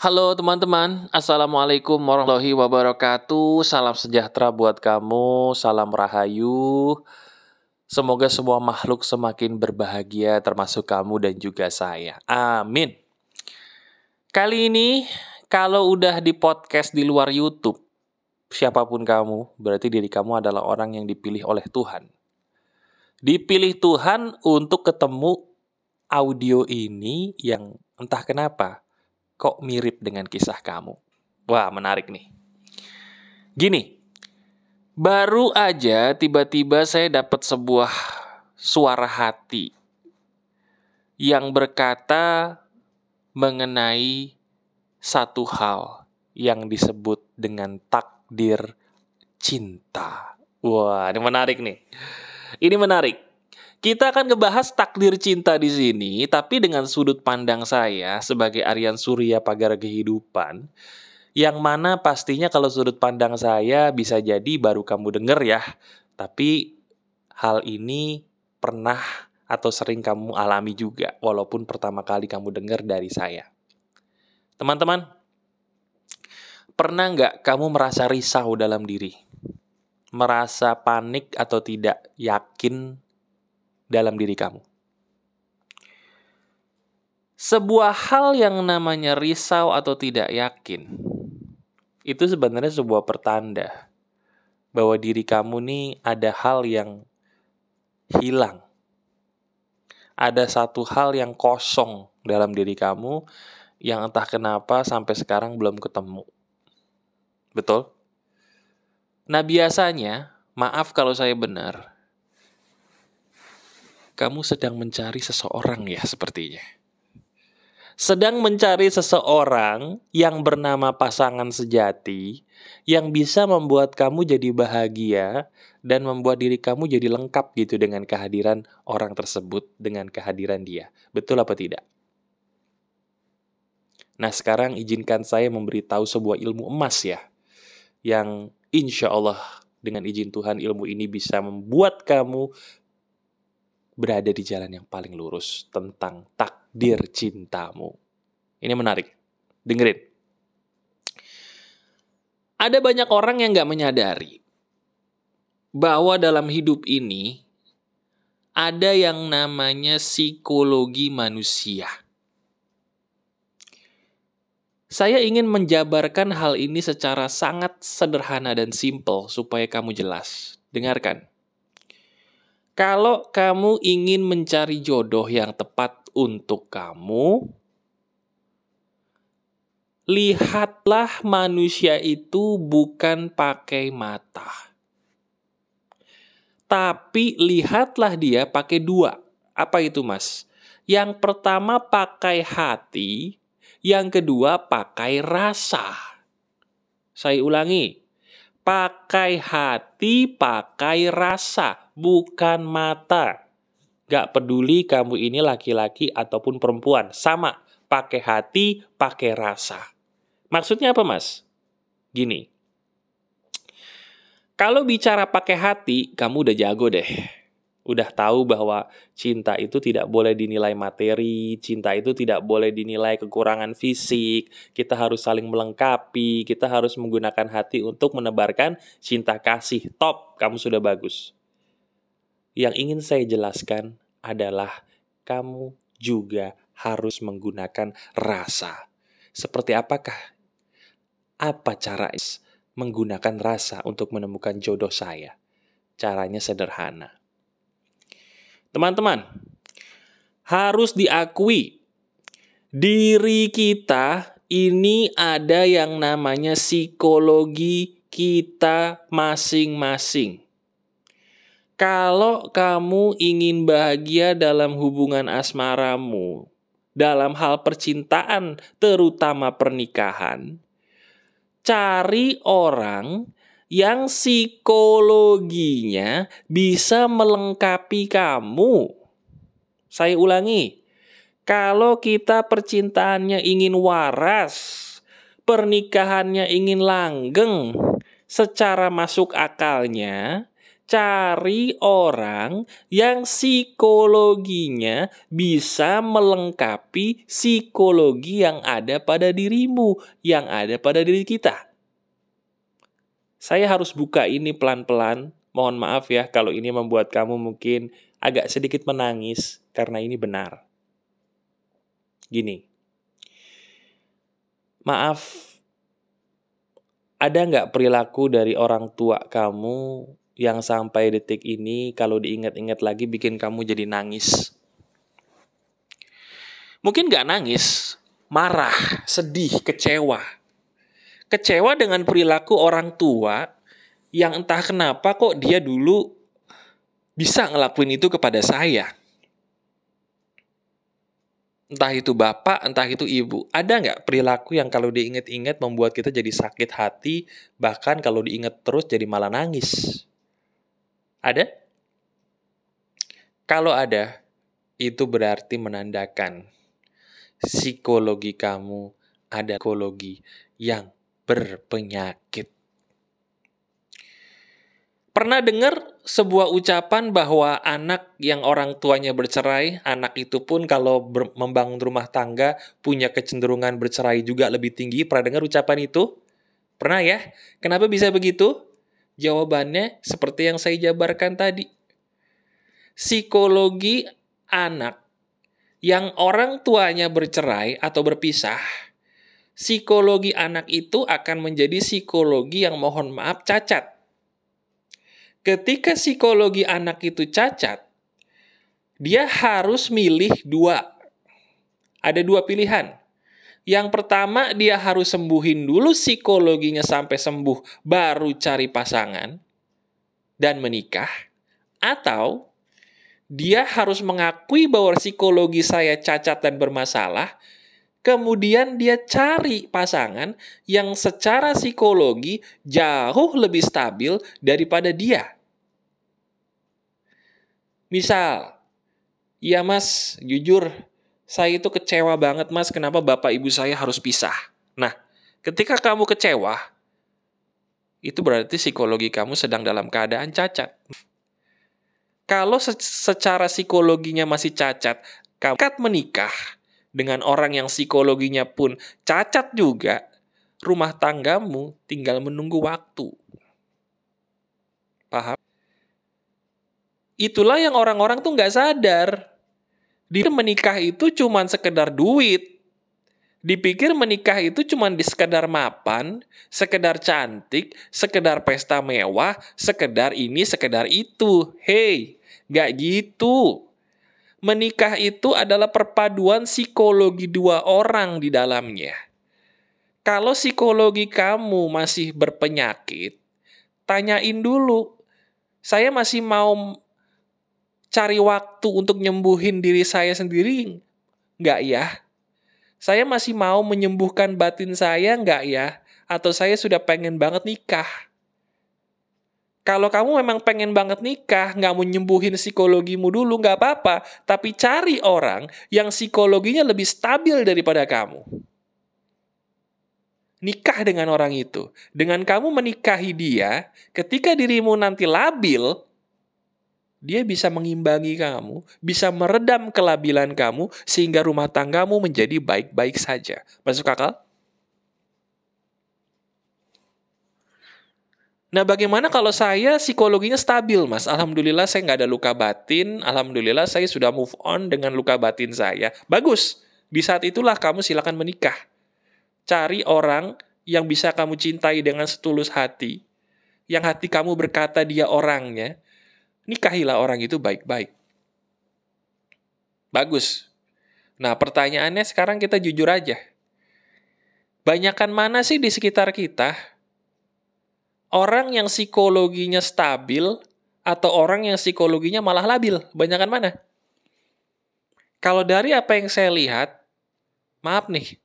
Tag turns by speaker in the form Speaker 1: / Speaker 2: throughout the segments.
Speaker 1: Halo teman-teman, Assalamualaikum warahmatullahi wabarakatuh. Salam sejahtera buat kamu, salam rahayu. Semoga semua makhluk semakin berbahagia termasuk kamu dan juga saya. Amin. Kali ini, kalau udah di podcast di luar Youtube Siapa pun kamu, berarti diri kamu adalah orang yang dipilih oleh Tuhan. Dipilih Tuhan untuk ketemu audio ini yang entah kenapa kok mirip dengan kisah kamu. Wah, menarik nih. Gini, baru aja tiba-tiba saya dapat sebuah suara hati yang berkata mengenai satu hal yang disebut dengan takdir cinta. Wah, ini menarik nih. Ini menarik. Kita akan ngebahas takdir cinta di sini, tapi dengan sudut pandang saya sebagai Aryan Surya Pagar Kehidupan, yang mana pastinya kalau sudut pandang saya bisa jadi baru kamu denger ya, tapi hal ini pernah atau sering kamu alami juga, walaupun pertama kali kamu dengar dari saya. Teman-teman, pernah nggak kamu merasa risau dalam diri? Merasa panik atau tidak yakin dalam diri kamu. Sebuah hal yang namanya risau atau tidak yakin itu sebenarnya sebuah pertanda bahwa diri kamu nih ada hal yang hilang. Ada satu hal yang kosong dalam diri kamu yang entah kenapa sampai sekarang belum ketemu. Betul? Nah, biasanya, maaf kalau saya benar, kamu sedang mencari seseorang ya sepertinya. Sedang mencari seseorang yang bernama pasangan sejati yang bisa membuat kamu jadi bahagia dan membuat diri kamu jadi lengkap gitu dengan kehadiran orang tersebut, dengan kehadiran dia. Betul apa tidak? Nah sekarang izinkan saya memberitahu sebuah ilmu emas ya, yang insya Allah dengan izin Tuhan ilmu ini bisa membuat kamu berada di jalan yang paling lurus tentang takdir cintamu. Ini menarik. Dengerin. Ada banyak orang yang gak menyadari bahwa dalam hidup ini ada yang namanya psikologi manusia. Saya ingin menjabarkan hal ini secara sangat sederhana dan simple supaya kamu jelas. Dengarkan. Kalau kamu ingin mencari jodoh yang tepat untuk kamu, lihatlah manusia itu bukan pakai mata. Tapi lihatlah dia pakai dua. Apa itu, Mas? Yang pertama pakai hati, yang kedua pakai rasa. Saya ulangi, Pakai hati, pakai rasa, bukan mata. Gak peduli kamu ini laki-laki ataupun perempuan, sama. Pakai hati, pakai rasa. Maksudnya apa, Mas? Gini. Kalau bicara pakai hati, kamu udah jago deh udah tahu bahwa cinta itu tidak boleh dinilai materi, cinta itu tidak boleh dinilai kekurangan fisik, kita harus saling melengkapi, kita harus menggunakan hati untuk menebarkan cinta kasih. Top, kamu sudah bagus. Yang ingin saya jelaskan adalah kamu juga harus menggunakan rasa. Seperti apakah? Apa cara menggunakan rasa untuk menemukan jodoh saya? Caranya sederhana Teman-teman, harus diakui diri kita ini ada yang namanya psikologi kita masing-masing. Kalau kamu ingin bahagia dalam hubungan asmaramu, dalam hal percintaan, terutama pernikahan, cari orang yang psikologinya bisa melengkapi kamu. Saya ulangi, kalau kita percintaannya ingin waras, pernikahannya ingin langgeng, secara masuk akalnya, cari orang yang psikologinya bisa melengkapi psikologi yang ada pada dirimu, yang ada pada diri kita. Saya harus buka ini pelan-pelan. Mohon maaf ya kalau ini membuat kamu mungkin agak sedikit menangis karena ini benar. Gini, maaf, ada nggak perilaku dari orang tua kamu yang sampai detik ini kalau diingat-ingat lagi bikin kamu jadi nangis. Mungkin gak nangis, marah, sedih, kecewa. Kecewa dengan perilaku orang tua yang entah kenapa kok dia dulu bisa ngelakuin itu kepada saya. Entah itu bapak, entah itu ibu. Ada nggak perilaku yang kalau diingat-ingat membuat kita jadi sakit hati, bahkan kalau diingat terus jadi malah nangis? Ada? Kalau ada, itu berarti menandakan psikologi kamu ada psikologi yang berpenyakit. Pernah dengar sebuah ucapan bahwa anak yang orang tuanya bercerai, anak itu pun kalau membangun rumah tangga punya kecenderungan bercerai juga lebih tinggi. Pernah dengar ucapan itu? Pernah ya? Kenapa bisa begitu? Jawabannya seperti yang saya jabarkan tadi. Psikologi anak yang orang tuanya bercerai atau berpisah, psikologi anak itu akan menjadi psikologi yang mohon maaf cacat. Ketika psikologi anak itu cacat, dia harus milih dua. Ada dua pilihan. Yang pertama, dia harus sembuhin dulu psikologinya sampai sembuh, baru cari pasangan dan menikah. Atau dia harus mengakui bahwa psikologi saya cacat dan bermasalah, kemudian dia cari pasangan yang secara psikologi jauh lebih stabil daripada dia. Misal, ya mas, jujur saya itu kecewa banget mas kenapa bapak ibu saya harus pisah. Nah, ketika kamu kecewa, itu berarti psikologi kamu sedang dalam keadaan cacat. Kalau secara psikologinya masih cacat, kamu menikah dengan orang yang psikologinya pun cacat juga, rumah tanggamu tinggal menunggu waktu. Paham? Itulah yang orang-orang tuh nggak sadar. Dia menikah itu cuma sekedar duit. Dipikir menikah itu cuma di sekedar mapan, sekedar cantik, sekedar pesta mewah, sekedar ini, sekedar itu. Hei, gak gitu. Menikah itu adalah perpaduan psikologi dua orang di dalamnya. Kalau psikologi kamu masih berpenyakit, tanyain dulu. Saya masih mau cari waktu untuk nyembuhin diri saya sendiri? Enggak ya? Saya masih mau menyembuhkan batin saya enggak ya? Atau saya sudah pengen banget nikah? Kalau kamu memang pengen banget nikah, nggak mau nyembuhin psikologimu dulu, nggak apa-apa. Tapi cari orang yang psikologinya lebih stabil daripada kamu. Nikah dengan orang itu. Dengan kamu menikahi dia, ketika dirimu nanti labil, dia bisa mengimbangi kamu, bisa meredam kelabilan kamu, sehingga rumah tanggamu menjadi baik-baik saja. Masuk akal? Nah, bagaimana kalau saya psikologinya stabil, Mas? Alhamdulillah saya nggak ada luka batin. Alhamdulillah saya sudah move on dengan luka batin saya. Bagus. Di saat itulah kamu silakan menikah. Cari orang yang bisa kamu cintai dengan setulus hati. Yang hati kamu berkata dia orangnya nikahilah orang itu baik-baik. Bagus. Nah, pertanyaannya sekarang kita jujur aja. Banyakan mana sih di sekitar kita orang yang psikologinya stabil atau orang yang psikologinya malah labil? Banyakan mana? Kalau dari apa yang saya lihat, maaf nih,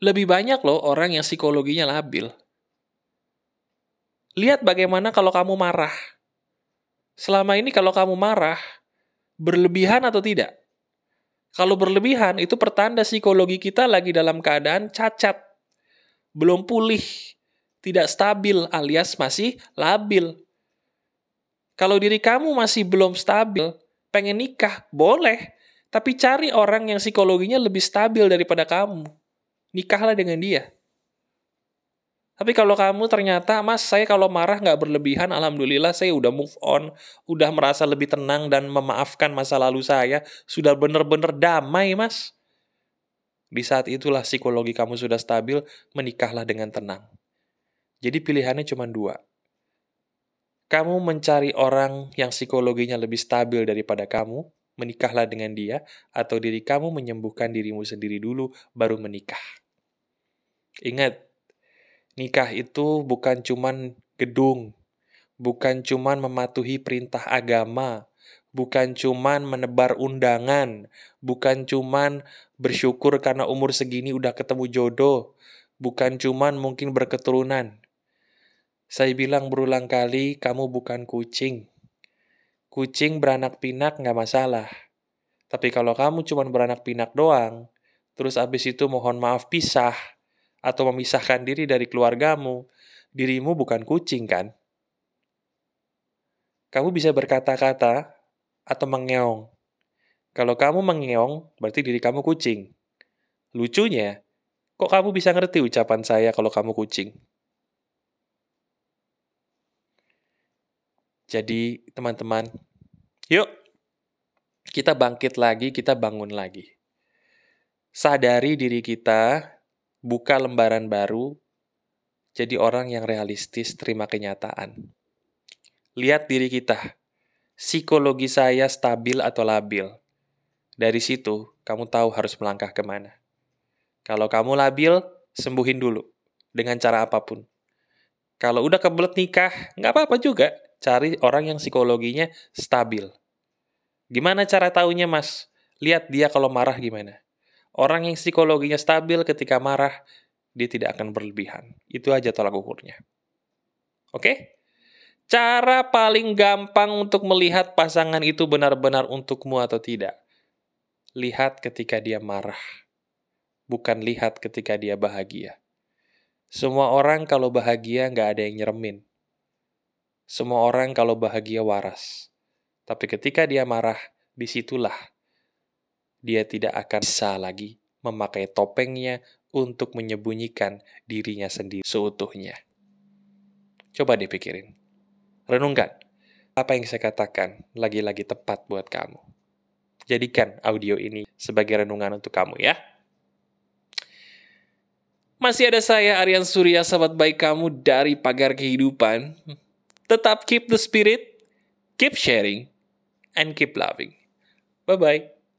Speaker 1: lebih banyak loh orang yang psikologinya labil. Lihat bagaimana kalau kamu marah selama ini kalau kamu marah, berlebihan atau tidak? Kalau berlebihan, itu pertanda psikologi kita lagi dalam keadaan cacat. Belum pulih, tidak stabil alias masih labil. Kalau diri kamu masih belum stabil, pengen nikah, boleh. Tapi cari orang yang psikologinya lebih stabil daripada kamu. Nikahlah dengan dia. Tapi kalau kamu ternyata, mas saya kalau marah nggak berlebihan, alhamdulillah saya udah move on, udah merasa lebih tenang dan memaafkan masa lalu saya, sudah bener-bener damai mas. Di saat itulah psikologi kamu sudah stabil, menikahlah dengan tenang. Jadi pilihannya cuma dua. Kamu mencari orang yang psikologinya lebih stabil daripada kamu, menikahlah dengan dia, atau diri kamu menyembuhkan dirimu sendiri dulu, baru menikah. Ingat, nikah itu bukan cuman gedung, bukan cuman mematuhi perintah agama, bukan cuman menebar undangan, bukan cuman bersyukur karena umur segini udah ketemu jodoh, bukan cuman mungkin berketurunan. Saya bilang berulang kali, kamu bukan kucing. Kucing beranak pinak nggak masalah. Tapi kalau kamu cuman beranak pinak doang, terus abis itu mohon maaf pisah, atau memisahkan diri dari keluargamu, dirimu bukan kucing kan? Kamu bisa berkata-kata atau mengeong. Kalau kamu mengeong, berarti diri kamu kucing. Lucunya, kok kamu bisa ngerti ucapan saya kalau kamu kucing? Jadi, teman-teman, yuk kita bangkit lagi, kita bangun lagi. Sadari diri kita buka lembaran baru, jadi orang yang realistis terima kenyataan. Lihat diri kita, psikologi saya stabil atau labil. Dari situ, kamu tahu harus melangkah ke mana. Kalau kamu labil, sembuhin dulu, dengan cara apa pun. Kalau udah kebelet nikah, nggak apa-apa juga. Cari orang yang psikologinya stabil. Gimana cara taunya, Mas? Lihat dia kalau marah gimana. Orang yang psikologinya stabil ketika marah, dia tidak akan berlebihan. Itu aja tolak ukurnya. Oke? Cara paling gampang untuk melihat pasangan itu benar-benar untukmu atau tidak. Lihat ketika dia marah. Bukan lihat ketika dia bahagia. Semua orang kalau bahagia nggak ada yang nyeremin. Semua orang kalau bahagia waras. Tapi ketika dia marah, di situlah dia tidak akan bisa lagi memakai topengnya untuk menyembunyikan dirinya sendiri seutuhnya. Coba dipikirin. Renungkan. Apa yang saya katakan lagi-lagi tepat buat kamu. Jadikan audio ini sebagai renungan untuk kamu ya. Masih ada saya Aryan Surya, sahabat baik kamu dari Pagar Kehidupan. Tetap keep the spirit, keep sharing, and keep loving. Bye-bye.